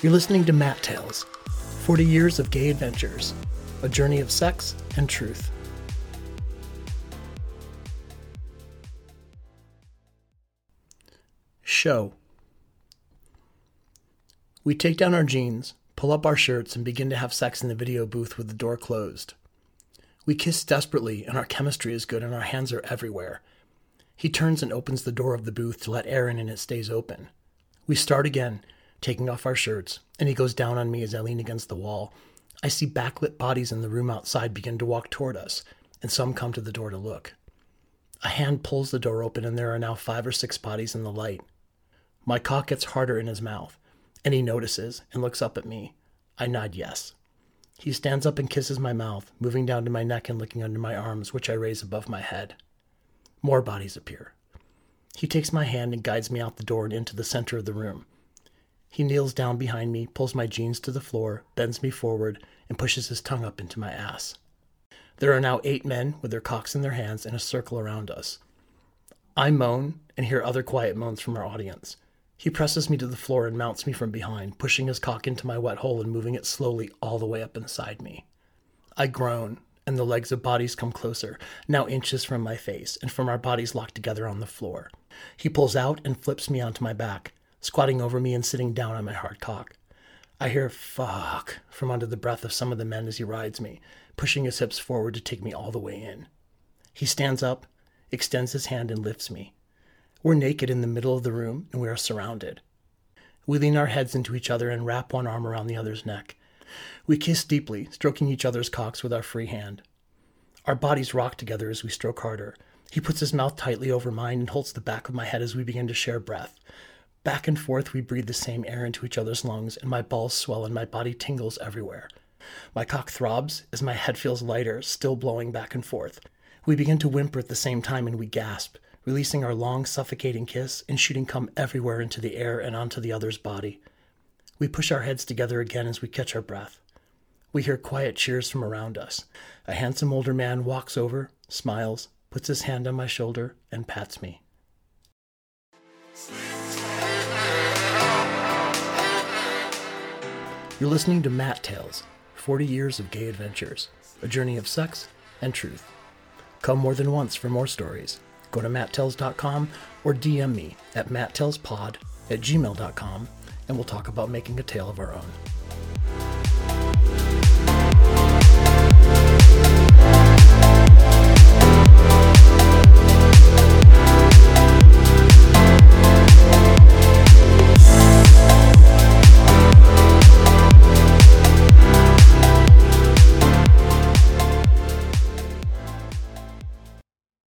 You're listening to Matt Tales 40 Years of Gay Adventures, a journey of sex and truth. Show. We take down our jeans, pull up our shirts, and begin to have sex in the video booth with the door closed. We kiss desperately, and our chemistry is good, and our hands are everywhere. He turns and opens the door of the booth to let air in, and it stays open. We start again taking off our shirts, and he goes down on me as I lean against the wall. I see backlit bodies in the room outside begin to walk toward us, and some come to the door to look. A hand pulls the door open, and there are now five or six bodies in the light. My cock gets harder in his mouth, and he notices and looks up at me. I nod yes. He stands up and kisses my mouth, moving down to my neck and looking under my arms, which I raise above my head. More bodies appear. He takes my hand and guides me out the door and into the center of the room. He kneels down behind me, pulls my jeans to the floor, bends me forward, and pushes his tongue up into my ass. There are now eight men with their cocks in their hands in a circle around us. I moan and hear other quiet moans from our audience. He presses me to the floor and mounts me from behind, pushing his cock into my wet hole and moving it slowly all the way up inside me. I groan, and the legs of bodies come closer, now inches from my face, and from our bodies locked together on the floor. He pulls out and flips me onto my back, squatting over me and sitting down on my hard cock. I hear fuck from under the breath of some of the men as he rides me, pushing his hips forward to take me all the way in. He stands up, extends his hand, and lifts me. We're naked in the middle of the room, and we are surrounded. We lean our heads into each other and wrap one arm around the other's neck. We kiss deeply, stroking each other's cocks with our free hand. Our bodies rock together as we stroke harder. He puts his mouth tightly over mine and holds the back of my head as we begin to share breath. Back and forth, we breathe the same air into each other's lungs, and my balls swell and my body tingles everywhere. My cock throbs as my head feels lighter, still blowing back and forth. We begin to whimper at the same time and we gasp, releasing our long, suffocating kiss and shooting cum everywhere into the air and onto the other's body. We push our heads together again as we catch our breath. We hear quiet cheers from around us. A handsome older man walks over, smiles, puts his hand on my shoulder, and pats me. You're listening to Matt Tales 40 Years of Gay Adventures, a journey of sex and truth. Come more than once for more stories. Go to matttales.com or DM me at matttellspod at gmail.com and we'll talk about making a tale of our own.